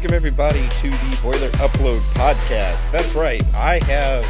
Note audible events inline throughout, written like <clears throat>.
Welcome, everybody, to the Boiler Upload Podcast. That's right, I have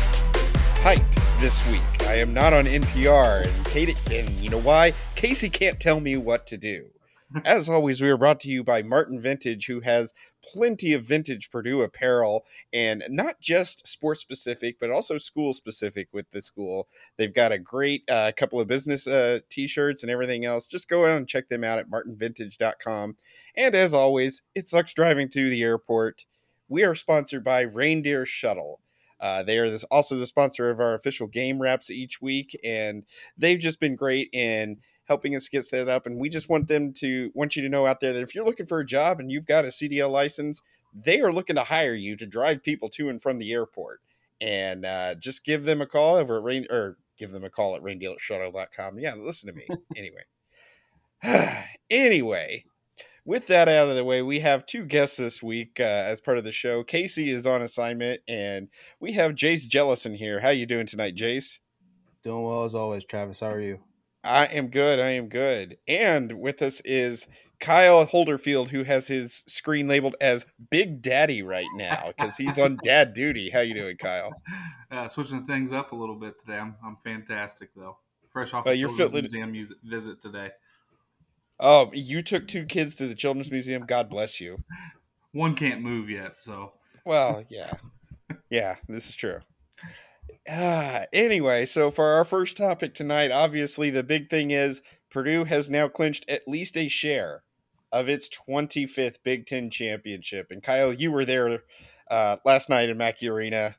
hype this week. I am not on NPR, and Katie, and you know why? Casey can't tell me what to do. <laughs> As always, we are brought to you by Martin Vintage, who has plenty of vintage Purdue apparel and not just sports specific, but also school specific with the school. They've got a great uh, couple of business uh, t shirts and everything else. Just go out and check them out at martinvintage.com. And as always, it sucks driving to the airport. We are sponsored by Reindeer Shuttle. Uh, they are this, also the sponsor of our official game wraps each week, and they've just been great in helping us get set up. And we just want them to want you to know out there that if you're looking for a job and you've got a CDL license, they are looking to hire you to drive people to and from the airport. And uh, just give them a call over at Rain or give them a call at reindeershuttle.com. Yeah, listen to me. <laughs> anyway. <sighs> anyway, with that out of the way, we have two guests this week uh, as part of the show. Casey is on assignment, and we have Jace Jellison here. How are you doing tonight, Jace? Doing well as always, Travis. How are you? I am good. I am good. And with us is Kyle Holderfield, who has his screen labeled as Big Daddy right now because he's on <laughs> dad duty. How you doing, Kyle? Uh, switching things up a little bit today. I'm, I'm fantastic though. Fresh off Uh, you're children's feeling- museum mus- visit today. Oh, you took two kids to the Children's Museum. God bless you. One can't move yet, so Well, yeah. Yeah, this is true. Ah, anyway, so for our first topic tonight, obviously the big thing is Purdue has now clinched at least a share of its 25th Big Ten championship. And Kyle, you were there uh, last night in Mackey Arena.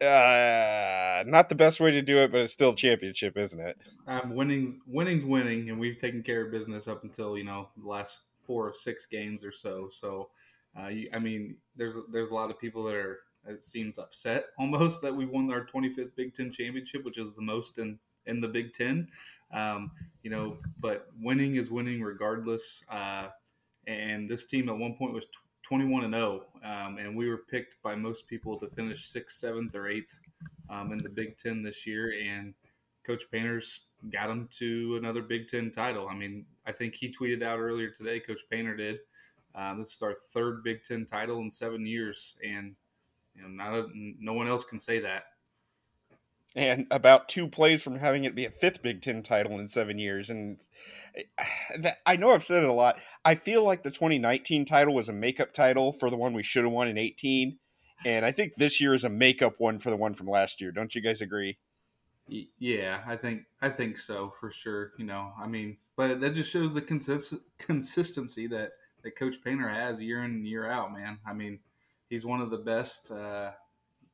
Uh, not the best way to do it, but it's still championship, isn't it? um, winning's winning's winning, and we've taken care of business up until you know the last four or six games or so. So, uh, you, I mean, there's there's a lot of people that are it seems upset <laughs> almost that we won our 25th Big Ten championship, which is the most in in the Big Ten. Um, you know, but winning is winning regardless. Uh, and this team at one point was 21 and 0, um, and we were picked by most people to finish sixth, seventh, or eighth um, in the Big Ten this year. And Coach Painter's got them to another Big Ten title. I mean, I think he tweeted out earlier today. Coach Painter did. Um, this is our third Big Ten title in seven years, and you know, not a, no one else can say that. and about two plays from having it be a fifth Big Ten title in seven years. And <sighs> that, I know I've said it a lot. I feel like the 2019 title was a makeup title for the one we should have won in 18. And I think this year is a makeup one for the one from last year. Don't you guys agree? Yeah, I think I think so for sure. You know, I mean, but that just shows the consist- consistency that that Coach Painter has year in and year out. Man, I mean, he's one of the best, uh,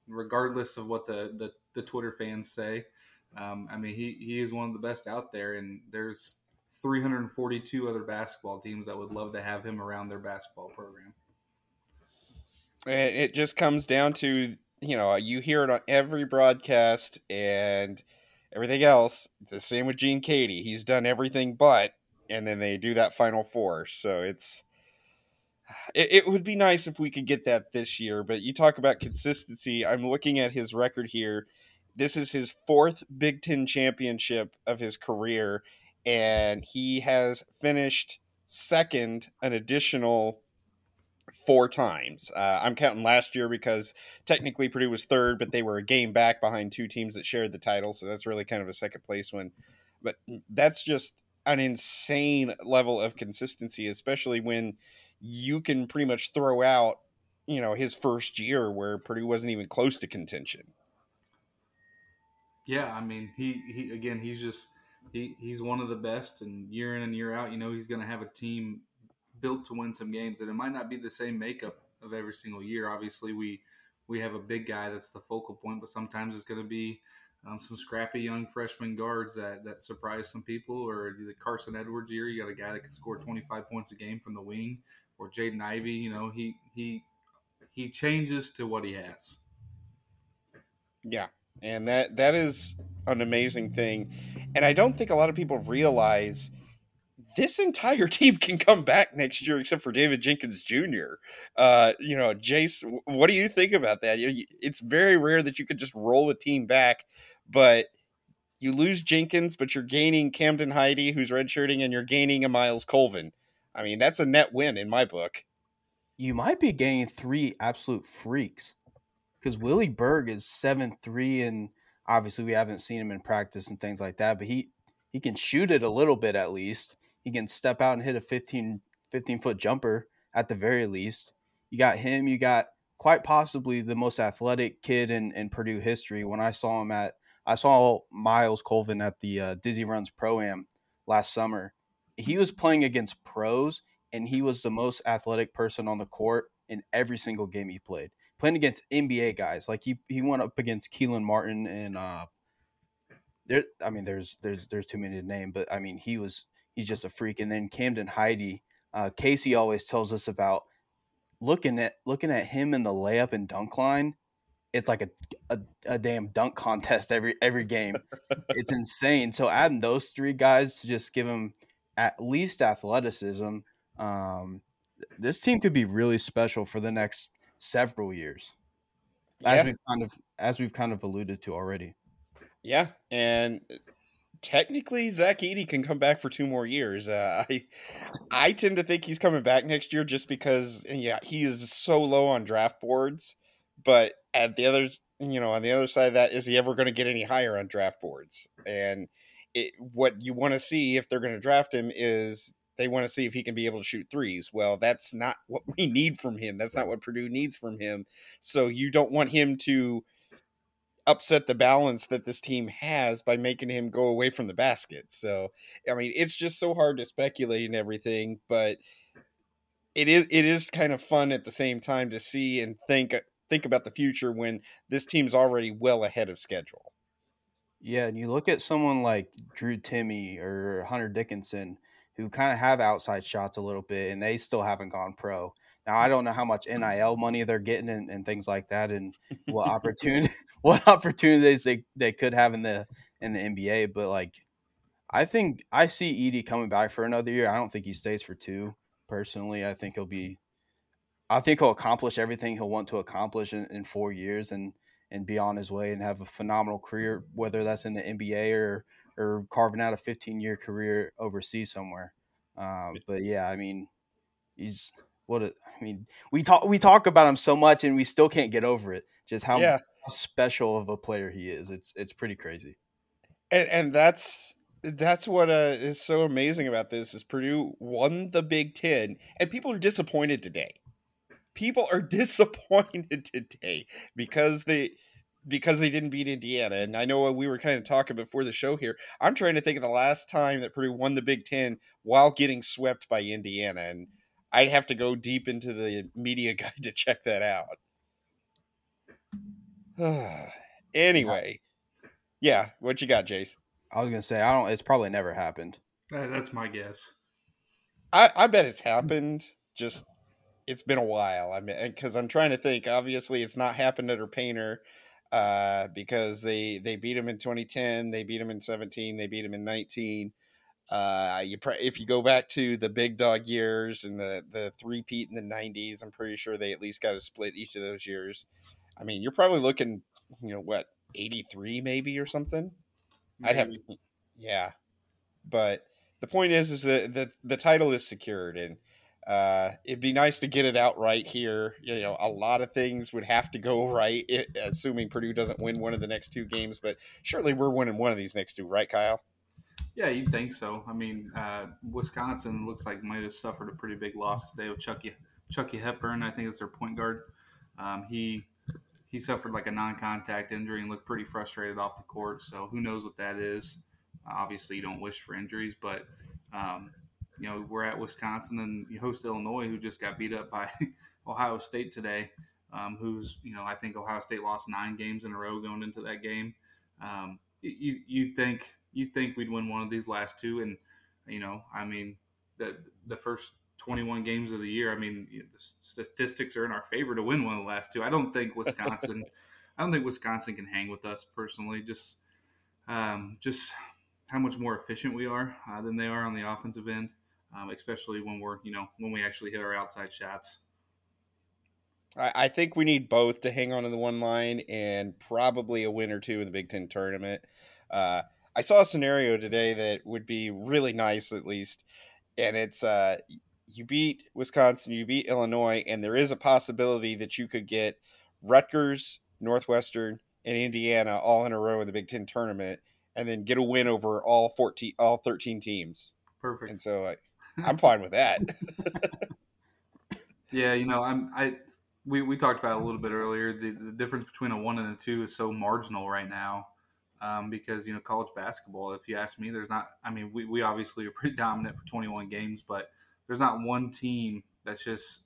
regardless of what the the, the Twitter fans say. Um, I mean, he he is one of the best out there, and there's 342 other basketball teams that would love to have him around their basketball program. It just comes down to, you know, you hear it on every broadcast and everything else. The same with Gene Keady. He's done everything but, and then they do that final four. So it's, it, it would be nice if we could get that this year. But you talk about consistency. I'm looking at his record here. This is his fourth Big Ten championship of his career, and he has finished second an additional four times. Uh, I'm counting last year because technically Purdue was third, but they were a game back behind two teams that shared the title, so that's really kind of a second place win. But that's just an insane level of consistency, especially when you can pretty much throw out, you know, his first year where Purdue wasn't even close to contention. Yeah, I mean, he, he again, he's just he, he's one of the best, and year in and year out, you know, he's going to have a team built to win some games, and it might not be the same makeup of every single year. Obviously, we we have a big guy that's the focal point, but sometimes it's going to be um, some scrappy young freshman guards that that surprise some people, or the Carson Edwards year, you got a guy that can score 25 points a game from the wing, or Jaden Ivey. You know, he he he changes to what he has. Yeah, and that that is an amazing thing, and I don't think a lot of people realize this entire <laughs> team can come back next year, except for David Jenkins Jr. Uh, you know, Jace, what do you think about that? It's very rare that you could just roll a team back, but you lose Jenkins, but you're gaining Camden Heide, who's redshirting, and you're gaining a Myles Colvin. I mean, that's a net win in my book. you might be getting three absolute freaks because Willie Berg is seven three, and obviously we haven't seen him in practice and things like that, but he he can shoot it a little bit at least. He can step out and hit a 15, 15 foot jumper at the very least. You got him. You got quite possibly the most athletic kid in, in Purdue history. When I saw him at, I saw Myles Colvin at the uh, Dizzy Runs Pro Am last summer. He was playing against pros, and he was the most athletic person on the court in every single game he played. Playing against NBA guys, like he he went up against Kelan Martin and uh, there. I mean, there's there's there's too many to name, but I mean, he was he's just a freak. And then Camden Heide, uh, Casey always tells us about looking at looking at him in the layup and dunk line. It's like a, a, a damn dunk contest every every game. <laughs> it's insane. So adding those three guys to just give him at least athleticism, um, this team could be really special for the next several years. As yeah. we've kind of as we've kind of alluded to already. Yeah, and technically Zach Edey can come back for two more years. Uh, <laughs> I I tend to think he's coming back next year just because yeah he is so low on draft boards. But at the other you know on the other side of that is he ever going to get any higher on draft boards? And it, what you want to see if they're going to draft him is they want to see if he can be able to shoot threes. Well, that's not <laughs> what we need from him. That's not what Purdue needs from him. So you don't want him to upset the balance that this team has by making him go away from the basket. So, I mean, it's just so hard to speculate and everything, but it is it is kind of fun at the same time to see and think think about the future when this team's already well ahead of schedule. Yeah, and you look at someone like Drew Timme or Hunter Dickinson who kind of have outside shots a little bit and they still haven't gone pro. Now I don't know how much mm-hmm. NIL money they're getting and, and things like that, and what <laughs> opportunity <laughs> what opportunities they, they could have in the in the NBA. But like, I think I see Edey coming back for another year. I don't think he stays for two. Personally, I think he'll be. I think he'll accomplish everything he'll want to accomplish in, in four years and and be on his way and have a phenomenal career, whether that's in the NBA or or carving out a 15 year career overseas somewhere. Um, but yeah, I mean, he's what a, I mean, we talk we talk about him so much, and we still can't get over it. Just how, yeah. special of a player he is. It's it's pretty crazy. And and that's that's what uh, is so amazing about this is Purdue won the Big Ten, and people are disappointed today. People are <laughs> disappointed today because they because they didn't beat Indiana. And I know we were kind of talking before the show here. I'm trying to think of the last time that Purdue won the Big Ten while getting swept by Indiana, and I'd have to go deep into the media <laughs> guide to check that out. <sighs> anyway, yeah, what you got, Jace? I was gonna say I don't. It's probably never happened. that's my guess. I I bet it's happened. Just it's been a while. I mean, because I'm trying to think. Obviously, it's not happened under Painter uh, because they they beat him in 2010, they beat him in 17, they beat him in 19. Uh, you if you go back to the big dog years and the the three peat in the '90s, I'm pretty sure they at least got a split each of those years. I mean, you're probably looking, you know, what '83 maybe or something. Maybe. I'd have, to, yeah. But the point is, is that the the title is secured, and uh, it'd be nice to get it out right here. You know, a lot of things would have to go right, assuming Purdue doesn't win one of the next two games. But surely we're winning one of these next two, right, Kyle? Yeah, you'd think so. I mean, uh, Wisconsin looks like might have suffered a pretty big loss today with Chucky Chucky Hepburn. I think is their point guard. Um, he he suffered like a non-contact injury and looked pretty frustrated off the court. So who knows what that is? Obviously, you don't wish for injuries, but um, you know we're at Wisconsin and you host Illinois, who just got beat up by <laughs> Ohio State today. Um, who's you know I think Ohio State lost nine games in a row going into that game. Um, you you think you think we'd win one of these last two, and you know, I mean, the the first 21 games of the year, I mean, the statistics are in our favor to win one of the last two. I don't think Wisconsin, <laughs> I don't think Wisconsin can hang with us personally. Just, um, just how much more efficient we are uh, than they are on the offensive end, um, especially when we're, you know, when we actually hit our outside shots. I, think we need both to hang on to the one line and probably a win or two in the Big Ten tournament. Uh, I saw a scenario today that would be really nice, at least, and it's uh, you beat Wisconsin, you beat Illinois, and there is a possibility that you could get Rutgers, Northwestern, and Indiana all in a row in the Big Ten tournament, and then get a win over all fourteen, all thirteen teams. Perfect. And so I, I'm fine with that. <laughs> yeah, you know, I'm I we, we talked about a little bit earlier. The, the difference between a one and a two is so marginal right now um, because, you know, college basketball, if you ask me, there's not, I mean, we, we obviously are pretty <laughs> dominant for 21 games, but there's not one team that's just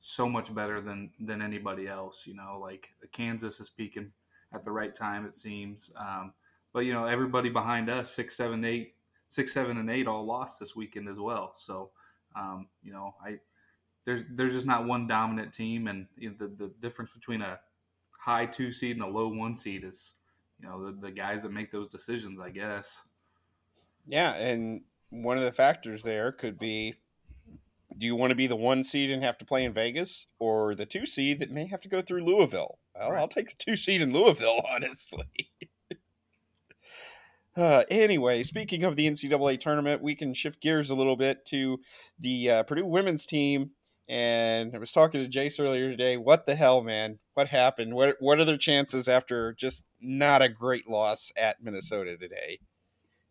so much better than, than anybody else. You know, like Kansas is peaking at the right time, it seems. Um, but, you know, everybody behind us, six, seven, eight, six, seven, and eight all lost this weekend as well. So, um, you know, I, there's there's just not one dominant team, and you know, the the difference between a high two seed and a low one seed is you know the, the guys that make those decisions, I guess. Yeah, and one of the factors there could be do you want to be the one seed and have to play in Vegas or the two seed that may have to go through Louisville? Well, right. I'll take the two seed in Louisville, <laughs> honestly. Uh, anyway, speaking of the NCAA tournament, we can shift gears a little bit to the uh, Purdue women's team and I was talking to Jace earlier today. What the hell, man? What happened? What what are their chances after just not a great loss at Minnesota today?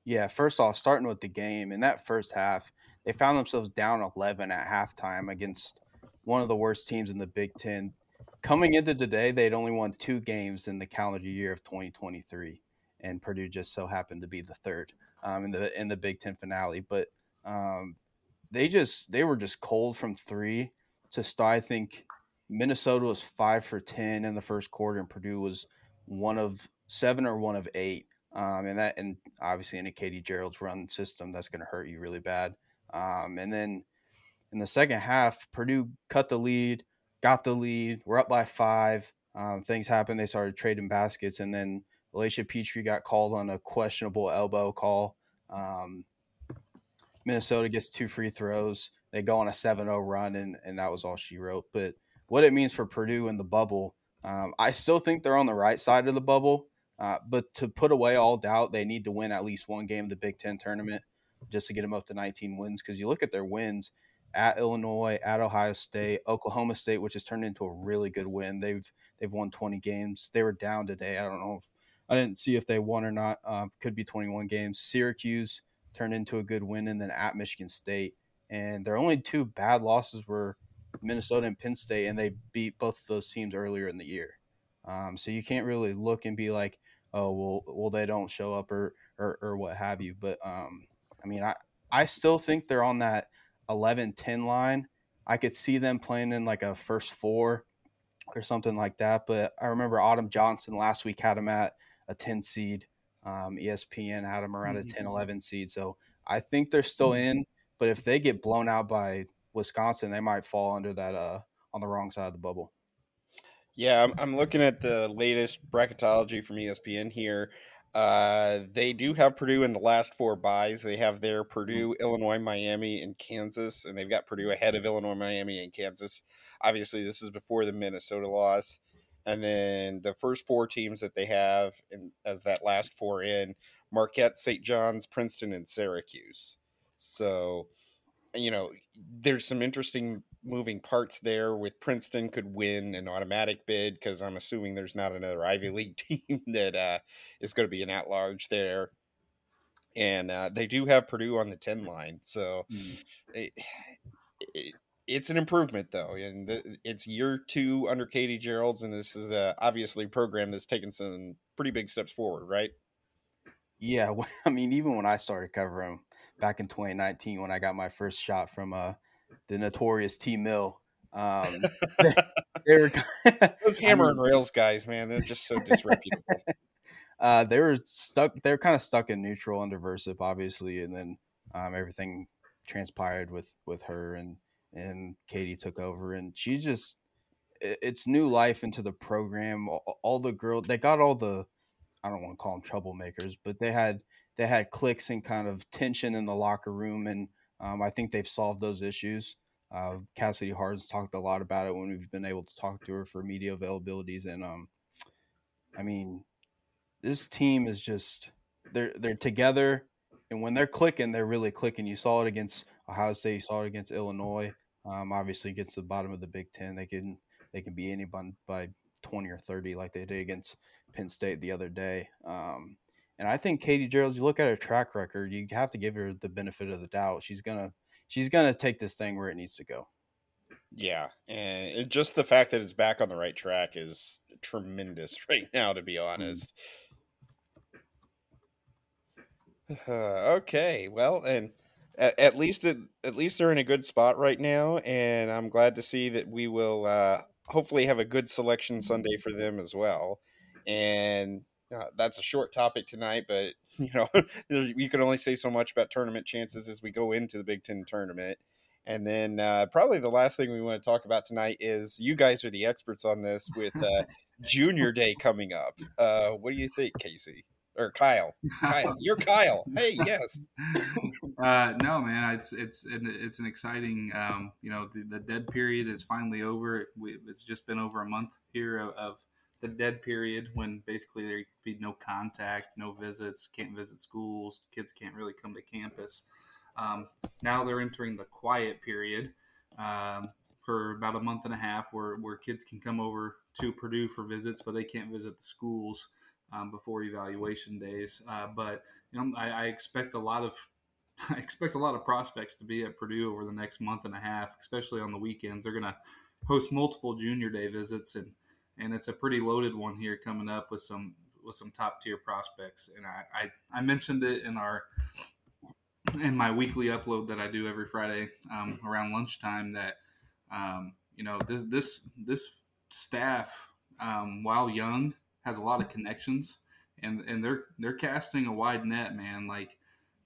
Yeah, first off, starting with the game in that first half, they found themselves down 11 at halftime against one of the worst teams in the Big Ten. Coming into today, they'd only won two games in the calendar year of 2023, and Purdue just so happened to be the third um, in the in the Big Ten finale. But um, they just they were just cold from three to start. I think Minnesota was five for ten in the first quarter, and Purdue was one of seven or one of eight. Um, and that and obviously in a Katie Gearlds run system, that's going to hurt you really bad. Um, and then in the second half, Purdue cut the lead, got the lead. We're up by five. Um, things happened. They started trading baskets, and then Alicia Petree got called on a questionable elbow call. Um, Minnesota gets two free throws. They go on a 7 0 run, and, and that was all she wrote. But what it means for Purdue in the bubble, um, I still think they're on the right side of the bubble. Uh, but to put away all doubt, they need to win at least one game of the Big Ten tournament just to get them up to 19 wins. Because you look at their wins at Illinois, at Ohio State, Oklahoma State, which has turned into a really good win. They've they've won 20 games. They were down today. I don't know if I didn't see if they won or not. Um, could be 21 games. Syracuse turned into a good win, and then at Michigan State. And their only two bad losses were Minnesota and Penn State, and they beat both of those teams earlier in the year. Um, so you can't really look and be like, oh, well, well, they don't show up or or, or what have you. But um, I mean, I I still think they're on that 11-10 line. I could see them playing in like a first four or something like that. But I remember Autumn Johnson last week had them at a 10 seed. Um, ESPN had them around mm-hmm. a 10 11 seed. So I think they're still mm-hmm. in, but if they get blown out by Wisconsin, they might fall under that uh, on the wrong side of the bubble. Yeah, I'm, I'm looking at the latest bracketology from ESPN here. Uh, they do have Purdue in the last four buys. They have their Purdue, mm-hmm. Illinois, Miami, and Kansas, and they've got Purdue ahead of Illinois, Miami, and Kansas. Obviously, this is before the Minnesota loss and then the first four teams that they have in, as that last four in Marquette, St. John's, Princeton, and Syracuse. So, you know, there's some interesting moving parts there. With Princeton could win an automatic bid because I'm assuming there's not another Ivy <laughs> League team that uh, is going to be an at large there. And uh, they do have Purdue on the ten line, so mm. it, it, it's an improvement though, and the, it's year two under Katie Gearlds, and this is uh, obviously a program that's taken some pretty big steps forward, right? Yeah, <laughs> I mean, even when I started covering back in 2019, when I got my first shot from uh, the notorious T Mill, um, <laughs> they, they, were <laughs> those hammer I mean, and rails guys, man. They're just so disreputable. uh, they were stuck. They were kind of stuck in neutral under Versyp, obviously, and then um, everything transpired with with her and and Katie took over, and she just it's new life into the program. All the girls they got all the I don't want to call them troublemakers, but they had they had cliques and kind of tension in the locker room, and um, I think they've solved those issues. Uh, Cassidy Hardin's talked a lot about it when we've been able to talk to her for media availabilities, and um, I mean, this team is just they're they're together and when they're clicking, they're really clicking. You saw it against Ohio State you saw it against Illinois. Um, obviously, against the bottom of the Big Ten, they can they can beat anyone by twenty or thirty, like they did against Penn State the other day. Um, and I think Katie Gearlds, you look at her track record, you have to give her the benefit of the doubt. She's gonna she's gonna take this thing where it needs to go. Yeah, and just the fact that it's back on the right track is tremendous <laughs> right now, to be Mm-hmm. honest. Uh, <sighs> okay, well, and at, at least it, at least they're in a good spot right now, and I'm glad to see that we will uh, hopefully have a good selection Sunday for them as well. And uh, that's a short topic tonight, but <laughs> you know <laughs> you can only say so much about tournament chances as we go into the Big Ten tournament. And then uh, probably the last thing we want to talk about tonight is you guys are the experts on this with uh, <laughs> Junior Day coming up. Uh, what do you think, Casey or Kyle? Kyle, you're Kyle. <laughs> Hey, yes. Uh, no, man, it's it's it's an exciting. Um, you know, the, the dead period is finally over. We, it's just been over a month here of, of the dead period when basically there could be no contact, no visits, can't visit schools, kids can't really come to campus. Um, now they're entering the quiet period um, for about a month and a half, where where kids can come over to Purdue for visits, but they can't visit the schools um, before evaluation days. Uh, but you know, I, I expect a lot of <laughs> I expect a lot of prospects to be at Purdue over the next month and a half, especially on the weekends. They're going to host multiple junior day visits, and and it's a pretty loaded one here coming up with some with some top tier prospects. And I, I, I mentioned it in our in my weekly upload that I do every Friday um, around lunchtime that um, you know this this this staff um, while young has a lot of connections and and they're they're casting a wide net man like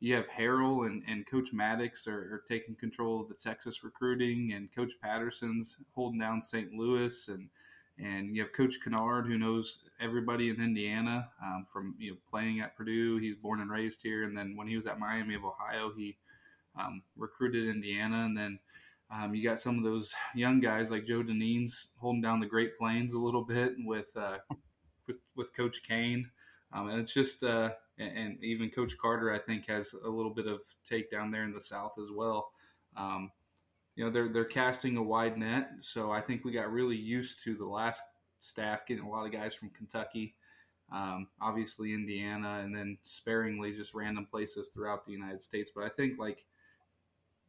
you have Harrell and, and Coach Maddox are, are, taking control of the Texas recruiting, and Coach Patterson's holding down St. Louis, and and you have Coach Kennard who knows everybody in Indiana um, from you know playing at Purdue. He's born and raised here, and then when he was at Miami of Ohio, he um, recruited Indiana, and then um, you got some of those young guys like Joe Deneen's holding down the Great Plains a little bit with uh, with, with Coach Kane. Um, and it's just, uh, and, even Coach Carter, I think, has a little bit of take down there in the South as well. Um, you know, they're they're casting a wide net, so I think we got really used to the last staff getting a lot of guys from Kentucky, um, obviously Indiana, and then sparingly just random places throughout the United States. But I think like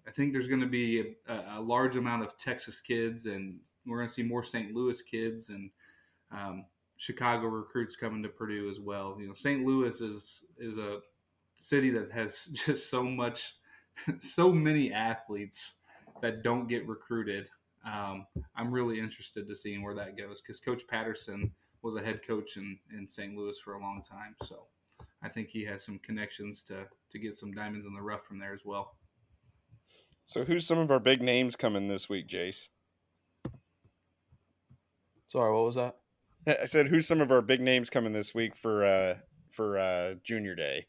I think there's going to be a, a, large amount of Texas kids, and we're going to see more St. Louis kids, and um, Chicago recruits coming to Purdue as well. You know, St. Louis is is a city that has <laughs> just so much, so many athletes that don't get recruited. Um, I'm really interested to seeing where that goes because Coach Patterson was a head coach in, in St. Louis for a long time, so I think he has some connections to to get some diamonds in the rough from there as well. So, who's some of our big names coming this week, Jace? Sorry, what was that? I said, who's some of our big names coming this week for uh, for uh, Junior Day?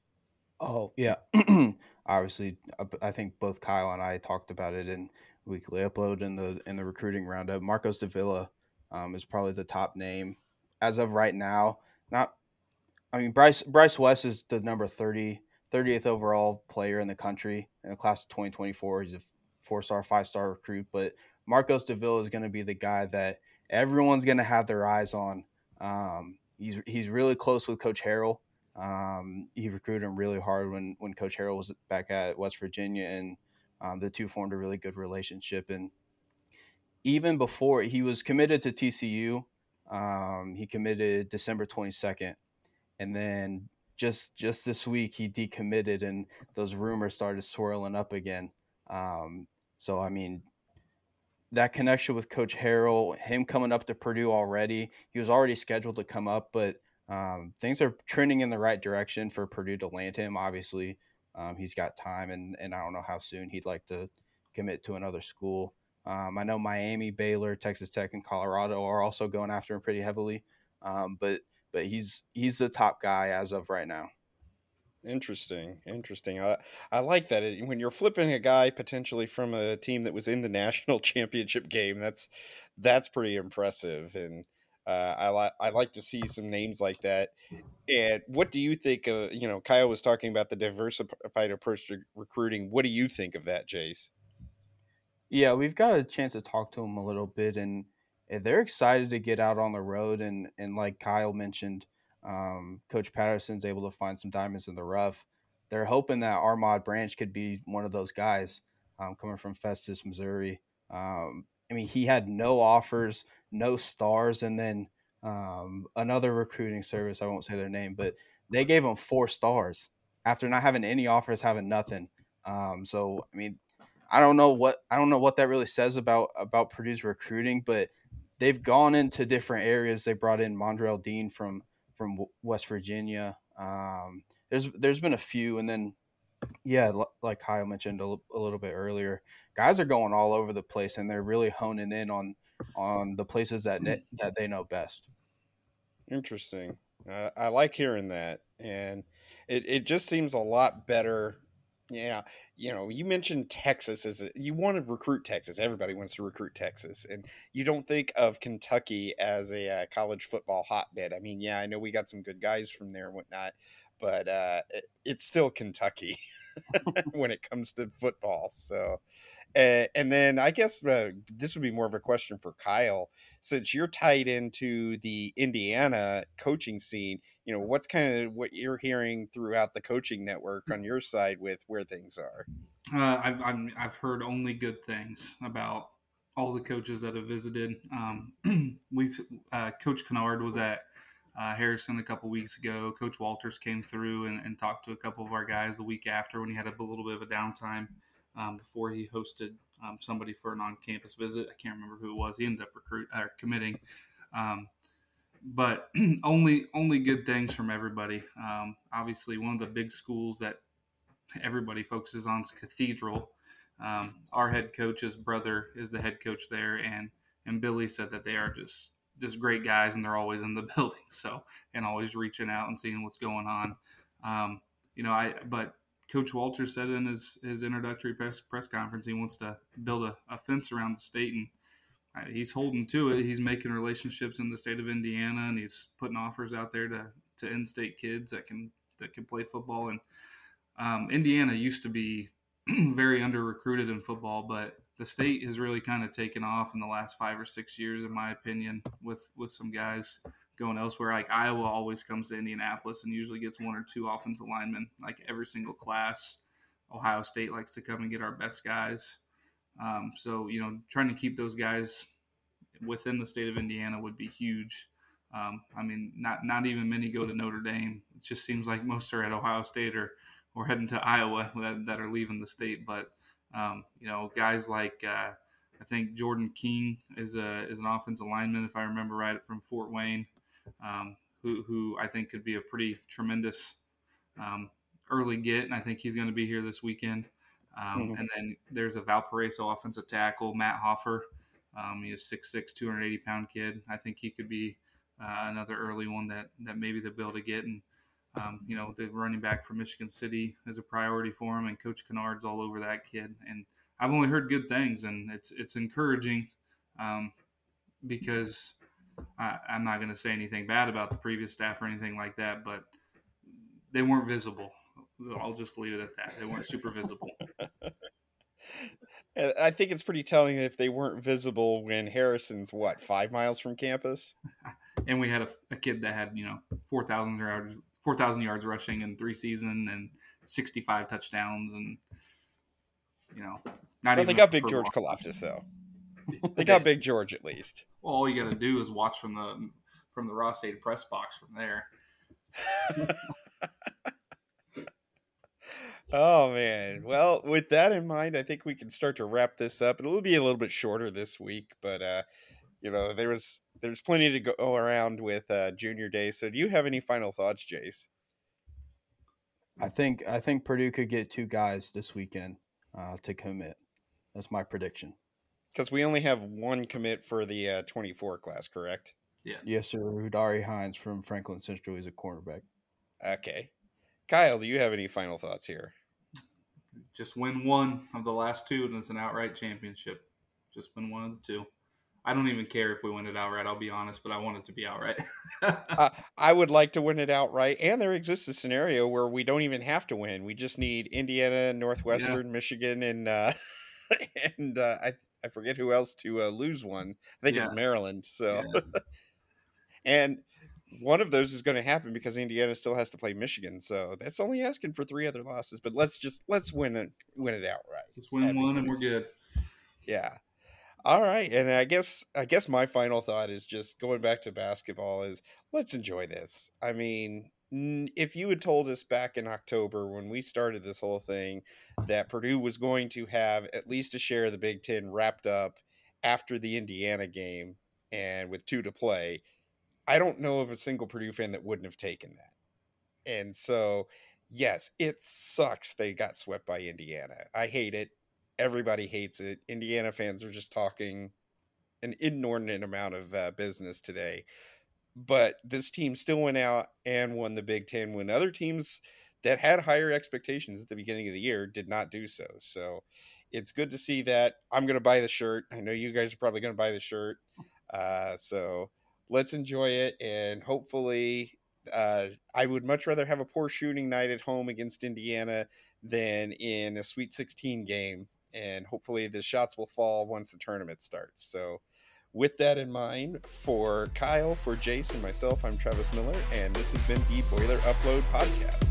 Oh yeah, <clears throat> obviously, I think both Kyle and I talked about it in weekly upload in the in the recruiting roundup. Marcos Davila um, is probably the top name as of right now. Not, I mean, Bryce Bryce West is the number 30, 30th overall player in the country in the class of twenty twenty four. He's a four star, five star recruit, but Marcos Davila is going to be the guy that everyone's going to have their eyes on. Um, he's he's really close with Coach Harrell. Um, he recruited him really hard when when Coach Harrell was back at West Virginia, and um, the two formed a really good relationship. And even before he was committed to TCU, um, he committed December twenty second, and then just just this week he decommitted, and those rumors started swirling up again. Um, so I mean, that connection with Coach Harrell, him coming up to Purdue already, he was already scheduled to come up, but um, things are trending in the right direction for Purdue to land him. Obviously, um, he's got time, and, and I don't know how soon he'd like to commit to another school. Um, I know Miami, Baylor, Texas Tech, and Colorado are also going after him pretty heavily, um, but but he's he's the top guy as of right now. Interesting, interesting. I I like that when you're flipping a guy potentially from a team that was in the <laughs> national championship game. That's that's pretty impressive, and uh, I like I like to see some names like that. And what do you think? Of, you know, Kyle was talking about the diversified approach to recruiting. What do you think of that, Jace? Yeah, we've got a chance to talk to them a little bit, and they're excited to get out on the road. And and like Kyle mentioned, um, Coach Patterson's able to find some diamonds in the rough. They're hoping that Armand Branch could be one of those guys um, coming from Festus, Missouri. Um, I mean, he had no offers, no stars, and then um, another recruiting service. I won't say their name, but they gave him four stars after not having any offers, having nothing. Um, so I mean, I don't know what I don't know what that really says about about Purdue's recruiting, but they've gone into different areas. They brought in Mondrell Dean from from West Virginia. Um, there's there's been a few, and then yeah, like Kyle mentioned a, l- a little bit earlier, guys are going all over the place, and they're really honing in on on the places that ne- <clears throat> that they know best. Interesting. Uh, I like hearing that, and it, it just seems a lot better. Yeah, you know, you mentioned Texas as a, you want to recruit Texas. Everybody wants to recruit Texas, and you don't think of Kentucky as a uh, college football hotbed. I mean, yeah, I know we got some good guys from there and whatnot, but uh, it, it's still Kentucky <laughs> when it comes to football. So, uh, and then I guess uh, this would be more of a question for Kyle, since you're tied into the Indiana coaching scene. You know, what's kind of what you're hearing throughout the coaching network on your side with where things are? Uh, I've i have heard only good things about all the coaches that have visited. Um, <clears throat> we've uh, Coach Kennard was at uh, Harrison a couple weeks ago. Coach Walters came through and, and, talked to a couple of our guys the week after when he had a, little bit of a downtime um, before he hosted um, somebody for an on-campus visit. I can't remember who it was. He ended up recruit or committing, um, but <clears throat> only only good things from everybody. Um, obviously, one of the big schools that everybody focuses on is Cathedral. Um, our head coach's brother is the head coach there, and and Billy said that they are just just great guys, and they're always in the <laughs> building. So and always reaching out and seeing what's going on. Um, you know, I but Coach Walter said in his, his introductory press press conference he wants to build a, a fence around the state, and he's holding to it. He's making relationships in the state of Indiana, and he's putting offers out there to to in-state kids that can that can play football. And um, Indiana used to be <clears throat> very under recruited in football, but the state has really kind of taken off in the last five or six years, in my opinion, with with some guys going elsewhere. Like Iowa always comes to Indianapolis and usually gets one or two offensive linemen, like every single class. Ohio State likes to come and get our best guys. Um, so you know, trying to keep those guys within the state of Indiana would be huge. Um, I mean, not not even many go to Notre Dame. It just seems like most are at Ohio State or or heading to Iowa that, that are leaving the state. But um, you know, guys like uh, I think Jordan King is a is an offensive lineman, if I remember right, from Fort Wayne, um, who who I think could be a pretty tremendous um, early get, and I think he's going to be here this weekend. Um, mm-hmm. And then there's a Valparaiso offensive tackle, Matt Hoffer. Um, he's a 6'6", 280 pound kid. I think he could be uh, another early one that that maybe they'll be able to get. And um, you know, the running back from Michigan City is a priority for him, and Coach Kennard's all over that kid. And I've only heard good things, and it's it's encouraging um, because I, am not going to say anything bad about the previous staff or anything like that, but they weren't visible. I'll just leave it at that. They weren't super visible. Uh, I think it's pretty telling if they weren't visible when Harrison's what five miles from campus, <laughs> and we had a, a kid that had you know four thousand yards four thousand yards rushing in three seasons and sixty five touchdowns and you know not. But they got Big George Karlaftis though. <laughs> They got Big George at least. Well, all you got to do is watch from the from the Ross-Ade press box from there. <laughs> oh man. Well, with that in mind, I think we can start to wrap this up. It'll be a little bit shorter this week, but uh, you know, there was there's plenty to go around with uh, Junior Day. So, do you have any final thoughts, Jace? I think I think Purdue could get two guys this weekend uh, to commit. That's my prediction. Because we only have one commit for the uh, 24 class, correct? Yeah. Yes, sir. Hudari Hines from Franklin Central is a cornerback. Okay. Kyle, do you have any final thoughts here? Just win one of the last two, and it's an outright championship. Just win one of the two. I don't even care if we win it outright. I'll be honest, but I want it to be outright. <laughs> uh, I would like to win it outright, and there exists a scenario where we don't even have to win. We just need Indiana, Northwestern, yeah. Michigan, and uh, <laughs> and uh, I I forget who else to uh, lose one. I think Yeah. it's Maryland. So Yeah. <laughs> and one of those is going to happen because Indiana still has to play Michigan. So that's only asking for three other losses. But let's just let's win it win it outright. Just win That'd one and we're good. Yeah. All right, and I guess I guess my final thought is just going back to basketball is let's enjoy this. I mean, if you had told us back in October when we started this whole thing that Purdue was going to have at least a share of the Big 10 wrapped up after the Indiana game and with two to play, I don't know of a single Purdue fan that wouldn't have taken that. And so, yes, it sucks they got swept by Indiana. I hate it everybody hates it. Indiana fans are just talking an inordinate amount of uh, business today. But this team still went out and won the Big Ten when other teams that had higher expectations at the beginning of the year did not do so. So it's good to see that. I'm going to buy the shirt. I know you guys are probably going to buy the shirt. Uh, so let's enjoy it. And hopefully, uh, I would much rather have a poor shooting night at home against Indiana than in a Sweet 16 game and hopefully the shots will fall once the tournament starts. So, with that in mind, for Kyle, for Jason, myself, I'm Travis Miller, and this has been the Boiler Upload Podcast.